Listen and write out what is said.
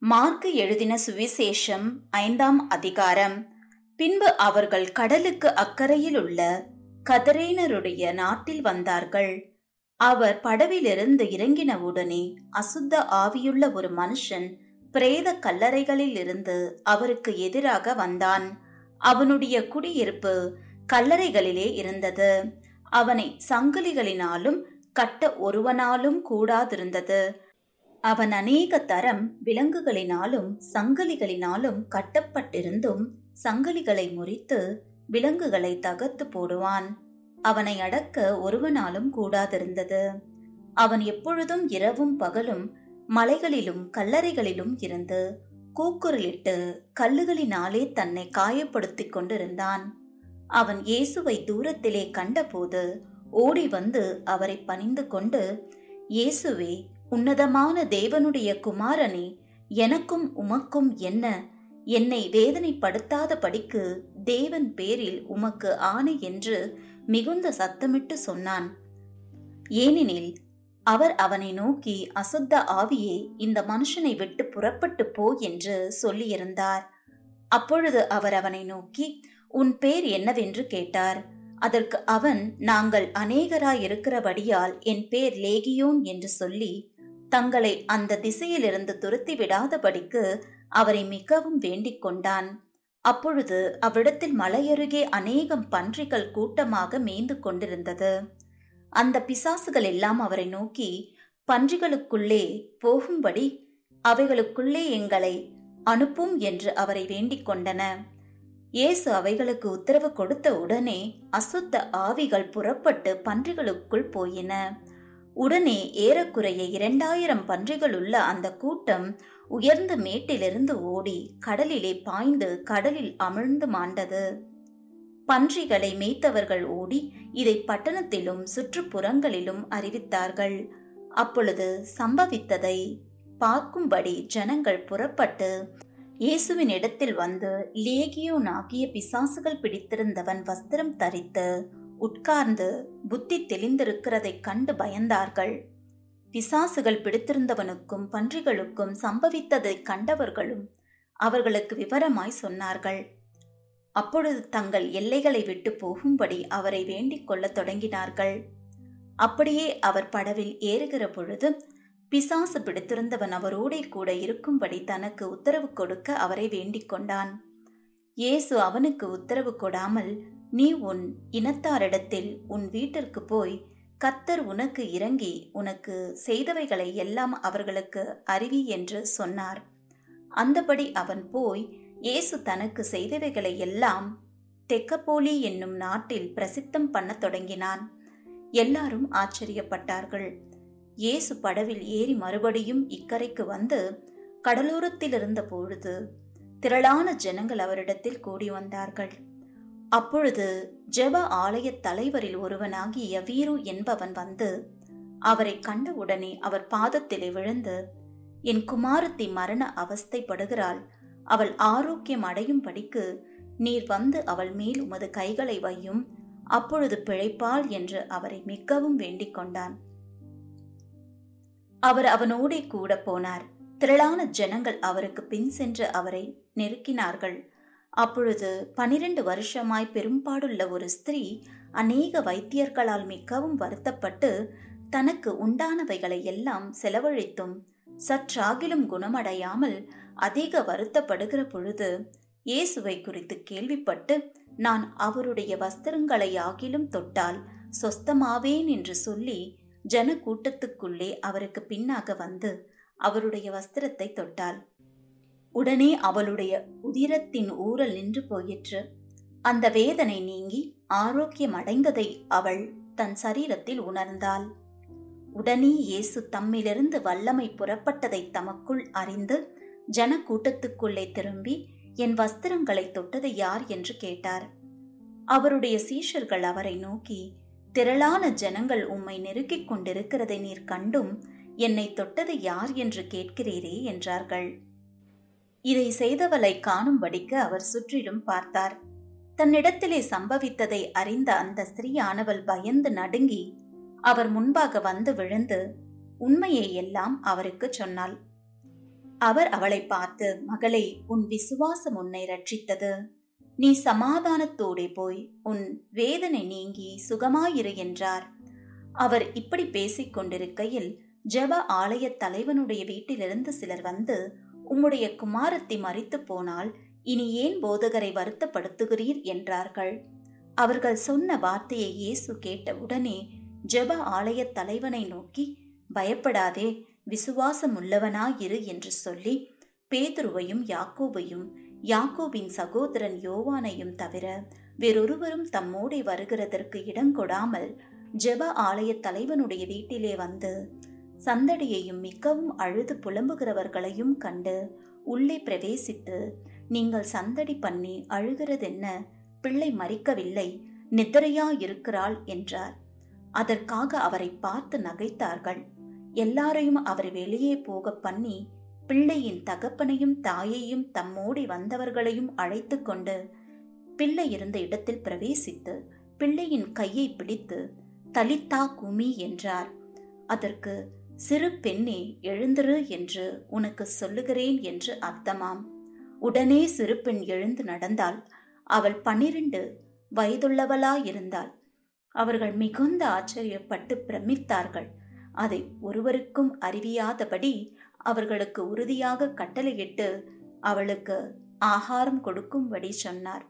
Mark எழுதின சுவிசேஷம் ஐந்தாம் அதிகாரம். பின்பு அவர்கள் கடலுக்கு அக்கறையில் உள்ள கதரேனருடைய நாட்டில் வந்தார்கள். அவர் படவிலிருந்து இறங்கினவுடனே அசுத்த ஆவியுள்ள ஒரு மனுஷன் பிரேத கல்லறைகளில் இருந்து அவருக்கு எதிராக வந்தான். அவனுடைய குடியிருப்பு கல்லறைகளிலே இருந்தது. அவனை சங்கிலிகளினாலும் கட்ட ஒருவனாலும் கூடாதிருந்தது. அவன் அநேக தரம் விலங்குகளினாலும் சங்கிலிகளினாலும் கட்டப்பட்டிருந்தும் சங்கிலிகளை முறித்து விலங்குகளை தகர்த்து போடுவான். அவனை அடக்க ஒருவனாலும் கூடாதிருந்தது. அவன் எப்பொழுதும் இரவும் பகலும் மலைகளிலும் கல்லறைகளிலும் இருந்து கூக்குரலிட்டு கல்லுகளினாலே தன்னை காயப்படுத்திக் கொண்டிருந்தான். அவன் இயேசுவை தூரத்திலே கண்டபோது ஓடி வந்து அவரை பணிந்து கொண்டு இயேசுவே உன்னதமான தேவனுடைய குமாரனே எனக்கும் உமக்கும் என்ன? என்னை வேதனைப்படுத்தாதபடிக்கு தேவன் பேரில் உமக்கு ஆணை என்று மிகுந்த சத்தமிட்டு சொன்னான். ஏனெனில் அவர் அவனை நோக்கி அசுத்த ஆவியே இந்த மனுஷனை விட்டு புறப்பட்டு போ என்று சொல்லியிருந்தார். அப்பொழுது அவர் அவனை நோக்கி உன் பேர் என்னவென்று கேட்டார். அதற்கு அவன் நாங்கள் அநேகராயிருக்கிறபடியால் என் பேர் லேகியோன் என்று சொல்லி தங்களை அந்த திசையிலிருந்து துரத்தி விடாதபடிக்கு அவரை மிகவும் வேண்டிக் கொண்டான். அப்பொழுது அவ்விடத்தில் மலையருகே அநேகம் பன்றிகள் கூட்டமாக மேய்ந்து கொண்டிருந்தது. அந்த பிசாசுகள் எல்லாம் அவரை நோக்கி பன்றிகளுக்குள்ளே போகும்படி அவைகளுக்குள்ளே எங்களை அனுப்பும் என்று அவரை வேண்டிக் கொண்டன. இயேசு அவைகளுக்கு உத்தரவு கொடுத்த உடனே அசுத்த ஆவிகள் புறப்பட்டு பன்றிகளுக்குள் போயின. உடனே ஏறக்குறைய இரண்டாயிரம் பன்றிகள் உள்ள அந்த கூட்டம் உயர்ந்த மேட்டிலிருந்து ஓடி கடலிலே பாய்ந்து கடலில் அமிழ்ந்து மாண்டது. பன்றிகளை மேய்த்தவர்கள் ஓடி இதை பட்டணத்திலும் சுற்றுப்புறங்களிலும் அறிவித்தார்கள். அப்பொழுது சம்பவித்ததை பார்க்கும்படி ஜனங்கள் புறப்பட்டு இயேசுவின் இடத்தில் வந்து லேகியோன் ஆகிய பிசாசுகள் பிடித்திருந்தவன் வஸ்திரம் தரித்து உட்கார்ந்து புத்தி தெளிந்திருக்கிறதைக் கண்டு பயந்தார்கள். பிசாசுகள் பிடித்திருந்தவனுக்கும் பன்றிகளுக்கும் சம்பவித்ததை கண்டவர்களும் அவர்களுக்கு விவரமாய் சொன்னார்கள். அப்பொழுது தங்கள் எல்லைகளை விட்டு போகும்படி அவரை வேண்டிக் கொள்ளத் தொடங்கினார்கள். அப்படியே அவர் படவில் ஏறுகிற பொழுது பிசாசு பிடித்திருந்தவன் அவரோடே கூட இருக்கும்படி தனக்கு உத்தரவு கொடுக்க அவரை வேண்டிக் கொண்டான். இயேசு அவனுக்கு உத்தரவு கொடாமல் நீ உன் இனத்தாரிடத்தில் உன் வீட்டிற்கு போய் கத்தர் உனக்கு இறங்கி உனக்கு செய்தவைகளை எல்லாம் அவர்களுக்கு அறிவி என்று சொன்னார். அந்தபடி அவன் போய் இயேசு தனக்கு செய்தவைகளை எல்லாம் தெக்கப்போலி என்னும் நாட்டில் பிரசித்தம் பண்ணத் தொடங்கினான். எல்லாரும் ஆச்சரியப்பட்டார்கள். இயேசு படவில் ஏறி மறுபடியும் இக்கரைக்கு வந்து கடலோரத்தில் இருந்த பொழுது திரளான ஜனங்கள் அவரிடத்தில் கூடி வந்தார்கள். அப்பொழுது ஜெப ஆலய தலைவரில் ஒருவனாகிய வீரு என்பவன் வந்து அவரை கண்டவுடனே அவர் பாதத்திலே விழுந்து என் குமாரத்தி மரண அவஸ்தைப்படுகிறாள். அவள் ஆரோக்கியம் அடையும் படிக்கு நீர் வந்து அவள் மேல் உமது கைகளை வையும். அப்பொழுது பிழைப்பாள் என்று அவரை மிகவும் வேண்டிக் கொண்டான். அவர் அவனோடே கூட போனார். திரளான ஜனங்கள் அவருக்கு பின் சென்று அவரை நெருக்கினார்கள். அப்பொழுது பனிரெண்டு வருஷமாய் பெரும்பாடுள்ள ஒரு ஸ்திரீ அநேக வைத்தியர்களால் மிகவும் வருத்தப்பட்டு தனக்கு உண்டானவைகளை எல்லாம் செலவழித்தும் சற்றாகிலும் குணமடையாமல் அதிக வருத்தப்படுகிற பொழுது இயேசுவை குறித்து கேள்விப்பட்டு நான் அவருடைய வஸ்திரங்களை ஆகிலும் தொட்டால் சொஸ்தமாவேன் என்று சொல்லி ஜன கூட்டத்துக்குள்ளே அவருக்கு பின்னாக வந்து அவருடைய வஸ்திரத்தை தொட்டாள். உடனே அவளுடைய உதிரத்தின் ஊரல் நின்று போயிற்று. அந்த வேதனை நீங்கி ஆரோக்கியம் அடைந்ததை அவள் தன் சரீரத்தில் உணர்ந்தாள். உடனே இயேசு தம்மிலிருந்து வல்லமை புறப்பட்டதை தமக்குள் அறிந்து ஜன கூட்டத்துக்குள்ளே திரும்பி என் வஸ்திரங்களை தொட்டது யார்? என்று கேட்டார். அவருடைய சீஷர்கள் அவரை நோக்கி திரளான ஜனங்கள் உம்மை நெருக்கிக் கொண்டிருக்கிறதை நீர் கண்டும் என்னை தொட்டது யார்? என்று கேட்கிறீரே என்றார்கள். இதை செய்தவளை காணும்படிக்கு அவர் சுற்றிலும் பார்த்தார். தன்னிடத்திலே சம்பவித்ததை அறிந்த அந்த ஸ்திரீயானவள் பயந்து நடுங்கி அவர் முன்பாக வந்து விழுந்து உண்மையை எல்லாம் அவருக்கு சொன்னாள். அவர் அவளை பார்த்து மகளே உன் விசுவாசம் உன்னை ரட்சித்தது நீ சமாதானத்தோடே போய் உன் வேதனை நீங்கி சுகமாயிரு என்றார். அவர் இப்படி பேசிக் கொண்டிருக்கையில் ஜெப ஆலய தலைவனுடைய வீட்டிலிருந்து சிலர் வந்து உம்முடைய குமாரத்தி மறித்து போனால் இனி ஏன் போதகரை வருத்தப்படுத்துகிறீர் என்றார்கள். அவர்கள் சொன்ன வார்த்தையை இயேசு கேட்ட உடனே ஜெப ஆலய தலைவனை நோக்கி பயப்படாதே விசுவாசம் உள்ளவனாயிரு என்று சொல்லி பேதுருவையும் யாக்கோபையும் யாக்கோபின் சகோதரன் யோவானையும் தவிர வேறொருவரும் தம்மோடே வருகிறதற்கு இடங்கொடாமல் ஜெப ஆலய தலைவனுடைய வீட்டிலே வந்து சந்தடியையும் மிகவும் அழுது புலம்புகிறவர்களையும் கண்டு உள்ளே பிரவேசித்து நீங்கள் சந்தடி பண்ணி அழுகிறதென்ன? பிள்ளை மறிக்கவில்லை நித்திரையா இருக்கிறாள் என்றார். அதற்காக அவரை பார்த்து நகைத்தார்கள். எல்லாரையும் அவர் வெளியே போக பண்ணி பிள்ளையின் தகப்பனையும் தாயையும் தம்மோடி வந்தவர்களையும் அழைத்து கொண்டு பிள்ளை இருந்த இடத்தில் பிரவேசித்து பிள்ளையின் கையை பிடித்து தலித்தா குமி என்றார். அதற்கு சிறு பெண்ணே எழுந்திரு என்று உனக்கு சொல்லுகிறேன் என்று அர்த்தமாம். உடனே சிறு பெண் எழுந்து நடந்தால் அவள் பன்னிரண்டு வயதுள்ளவளாயிருந்தாள். அவர்கள் மிகுந்த ஆச்சரியப்பட்டு பிரமித்தார்கள். அதை ஒருவருக்கும் அறிவியாதபடி அவர்களுக்கு உறுதியாக கட்டளையிட்டு அவளுக்கு ஆகாரம் கொடுக்கும்படி சொன்னார்.